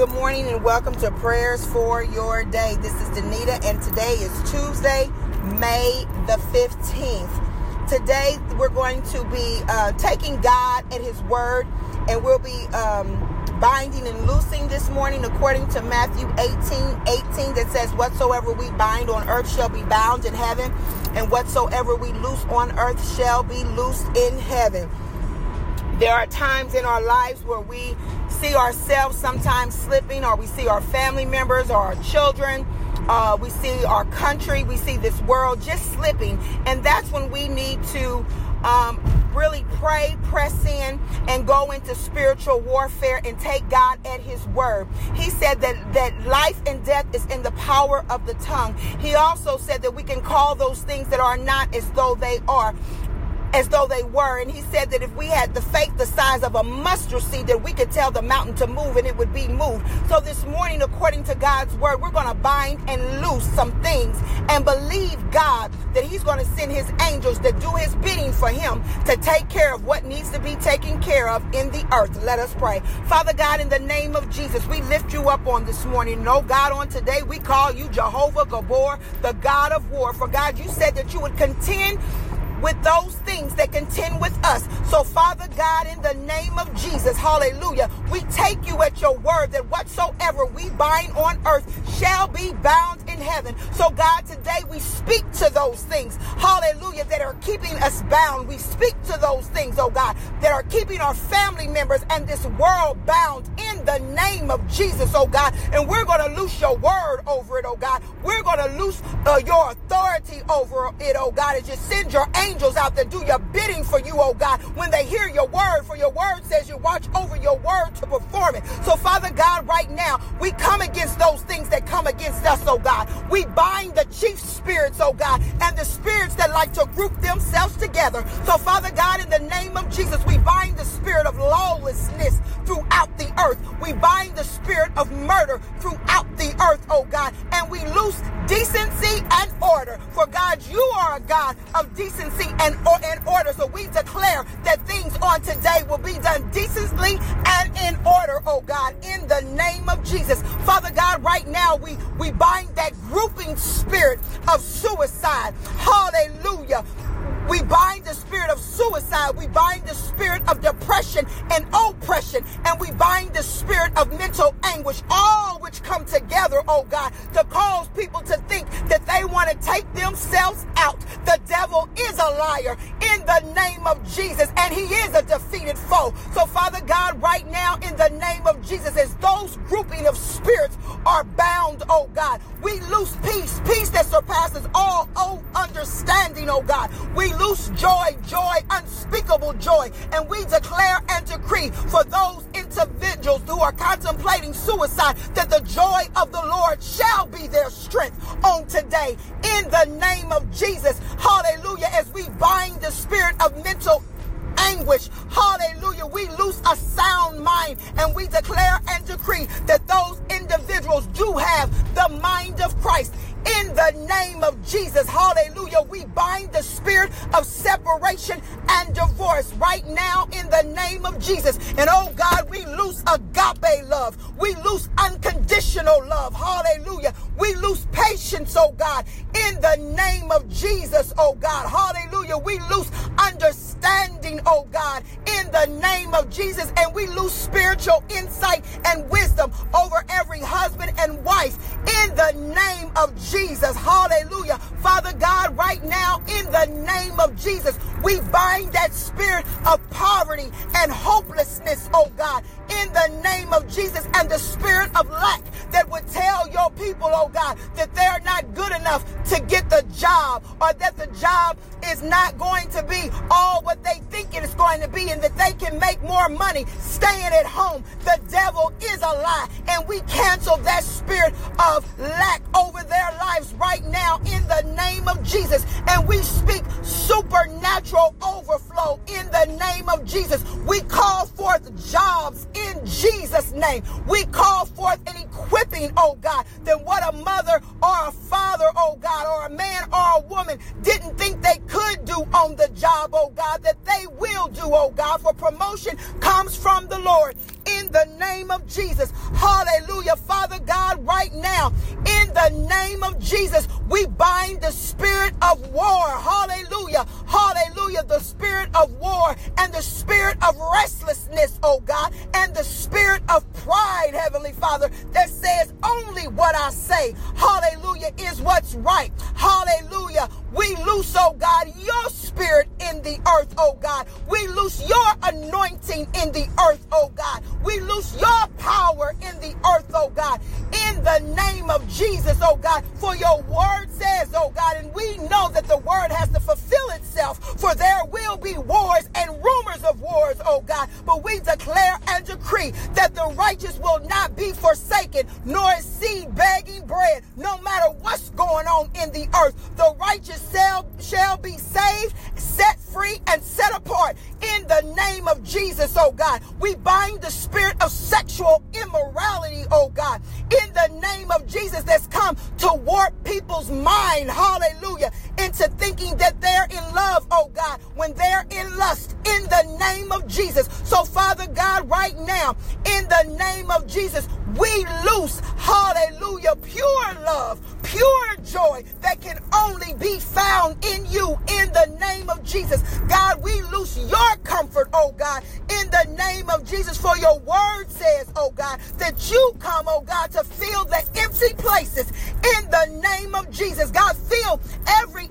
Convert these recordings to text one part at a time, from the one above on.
Good morning and welcome to Prayers for Your Day. This is Danita and today is Tuesday, May the 15th. Today we're going to be uh, taking God at His Word and we'll be um, binding and loosing this morning according to Matthew 18 18 that says, Whatsoever we bind on earth shall be bound in heaven, and whatsoever we loose on earth shall be loosed in heaven. There are times in our lives where we see ourselves sometimes slipping, or we see our family members or our children. Uh, we see our country, we see this world just slipping, and that's when we need to um, really pray, press in, and go into spiritual warfare and take God at His word. He said that that life and death is in the power of the tongue. He also said that we can call those things that are not as though they are as though they were. And he said that if we had the faith the size of a mustard seed, that we could tell the mountain to move and it would be moved. So this morning, according to God's word, we're going to bind and loose some things and believe God that he's going to send his angels to do his bidding for him to take care of what needs to be taken care of in the earth. Let us pray. Father God, in the name of Jesus, we lift you up on this morning. No God, on today, we call you Jehovah Gibbor, the God of war. For God, you said that you would contend with those things that contend with us. So, Father God, in the name of Jesus, hallelujah, we take you at your word that whatsoever we bind on earth shall be bound in heaven. So, God, today we speak to those things, hallelujah, that are keeping us bound. We speak to those things, oh God, that are keeping our family members and this world bound in the name of Jesus, oh God. And we're going to loose your word over it, oh God. We're going to loose uh, your authority over it, oh God, as you send your angels out there do your bidding for you, oh God, when they hear your word. For your word says you watch over your word to perform it. So, Father God, right now, we come against those things that come against us, oh God. We bind the chief spirits, oh God, and the spirits that like to group themselves together. So, Father God, in the name of Jesus, we bind the spirit of lawlessness throughout the earth. We bind the spirit of murder throughout the earth, oh God, and we loose decency and order. For God, you are a God of decency and, and order. So we declare that things on today will be done decently and in order, oh God, in the name of Jesus. Father God, right now we, we bind that grouping spirit of suicide. Hallelujah. We bind the spirit of suicide. We bind the spirit of depression and oppression. And we bind the spirit of mental anguish, all which come together, oh God, to cause people to think that they want to take themselves out. The devil is a liar in the name of Jesus, and he is a defeated foe. So, Father God, right now, in the name of Jesus, as those grouping of spirits are bound, oh God, we loose peace, peace that surpasses all oh, understanding, oh God. We loose joy, joy, unspeakable joy. And we declare and decree for those individuals who are contemplating suicide that the joy of the Lord shall be their strength on today. In the name of Jesus. Hallelujah. As we bind the spirit of mental anguish. Hallelujah. We lose a sound mind and we declare and decree that those individuals do have the mind of Christ in the name of Jesus. Hallelujah. We bind the spirit of separation and divorce right now in the name of Jesus. And oh God, we lose agape love. We lose unconditional love. Hallelujah. We lose patience, oh God, in the name of Jesus, oh God. Hallelujah. We lose understanding, oh God, in the name of Jesus. And we lose spiritual insight Jesus. Hallelujah. Father God, right now, in the name of Jesus, we bind that spirit of poverty and hopelessness, oh God, in the name of Jesus, and the spirit of lack that would tell your people, oh God, that they're not good enough to get the job or that the job is not going to be all what they think it is going to be and that they can make more money staying at home. The devil is a lie, and we cancel that spirit of lack over their name of Jesus. And we speak supernatural overflow in the name of Jesus. We call forth jobs in Jesus' name. We call forth an equipping, oh God, that what a mother or a father, oh God, or a man or a woman didn't think they could do on the job, oh God, that they will do, oh God, for promotion comes from the Lord in the name of Jesus. Hallelujah Father God, right now. In the name of Jesus, we bind the spirit of war. Hallelujah. Hallelujah. The spirit of war and the spirit of restlessness, oh God, and the spirit of pride, Heavenly Father, that says only what I say. Hallelujah is what's right. Hallelujah. We loose, oh God, your spirit in the earth, oh God. We loose your anointing in the earth, your power in the earth, oh God. In the name of Jesus, oh God. For your word says, oh God, and we know that the word has to fulfill itself, for there will be wars and rumors of wars, oh God. But we declare and decree that the righteous will not be forsaken, nor is seed begging bread, no matter what's going on in the earth. The righteous shall, shall be saved, set free, and set apart in the name of Jesus, oh God. We bind the spirit of sexual immorality, oh God, in the name of Jesus that's come to warp people's mind, hallelujah, into thinking that they're in love, oh God, when they're in lust, in the name of Jesus. So, Father God, right now, in the name of Jesus, we loose, hallelujah, pure love, pure joy that can only be found in you in the name of Jesus. God, we loose your comfort, oh God, in the name of Jesus. For your word says, oh God, that you come, oh God, to fill the empty places in the name of Jesus. God, fill every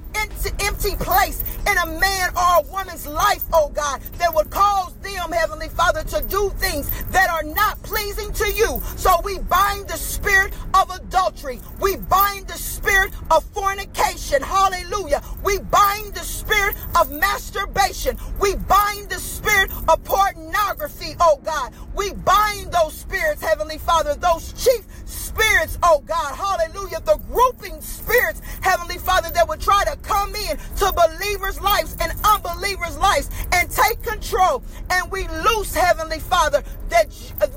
empty, place in a man or a woman's life, oh God, that would cause them, Heavenly Father, to do things that are not pleasing to you. So we bind the spirit of adultery. We bind the spirit of fornication. Hallelujah. We bind the spirit of masturbation. We bind the spirit of pornography, oh God. We bind those spirits, Heavenly Father, those chief spirits, oh God, hallelujah, the grouping spirits, Heavenly Father, that would try to come in to believers' lives and unbelievers' lives and take control. And we loose, Heavenly Father, that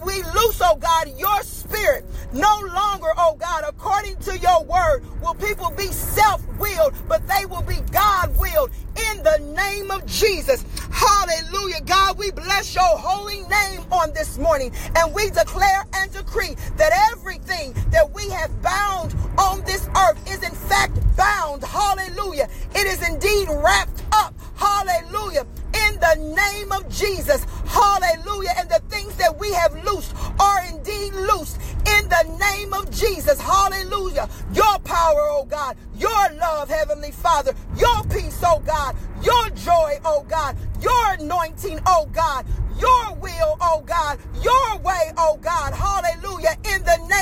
we loose, oh God, your spirit. No longer, oh God, according to your word, will people be self willed, but they will be God willed in the name of Jesus. Hallelujah. God, we bless your holy name on this morning and we declare and decree that everything that we have bound on this earth is in fact bound. Hallelujah. It is indeed wrapped up. Hallelujah. In the name of Jesus. Hallelujah. And the things that we have loosed are indeed loosed in the name of Jesus. Hallelujah. Your power, oh God. Your love, Heavenly Father. Your peace, oh God. Your joy, oh God. Your anointing, oh God your will, oh God, your way, oh God. Hallelujah.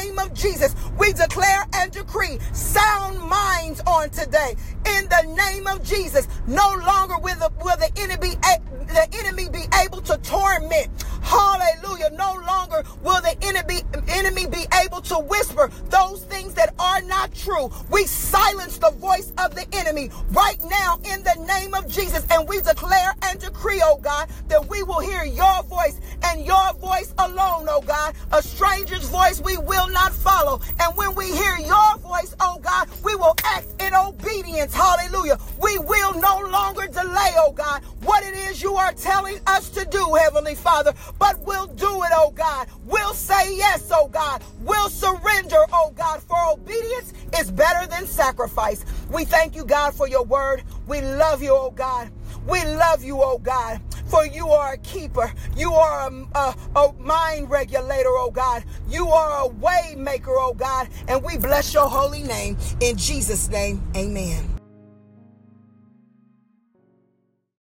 Name of Jesus, we declare and decree sound minds on today. In the name of Jesus, no longer will the, will the enemy the enemy be able to torment. Hallelujah. No longer will the enemy enemy be able to whisper those things that are not true. We silence the voice of the enemy right now in the name of Jesus and we declare and decree, oh God, that we will hear your voice and your voice alone, oh God. A stranger's voice we will not follow. And when we hear your voice, oh God, we will act in obedience. Hallelujah. We will no longer delay, oh God, what it is you are telling us to do, Heavenly Father, but we'll do it, oh God. We'll say yes, oh God. We'll surrender, oh God, for obedience is better than sacrifice. We thank you, God, for your word. We love you, oh God. We love you, oh God, for you are a keeper. You are a, a, a, mind regulator, oh God. You are a way maker, oh God. And we bless your holy name. In Jesus' name, amen.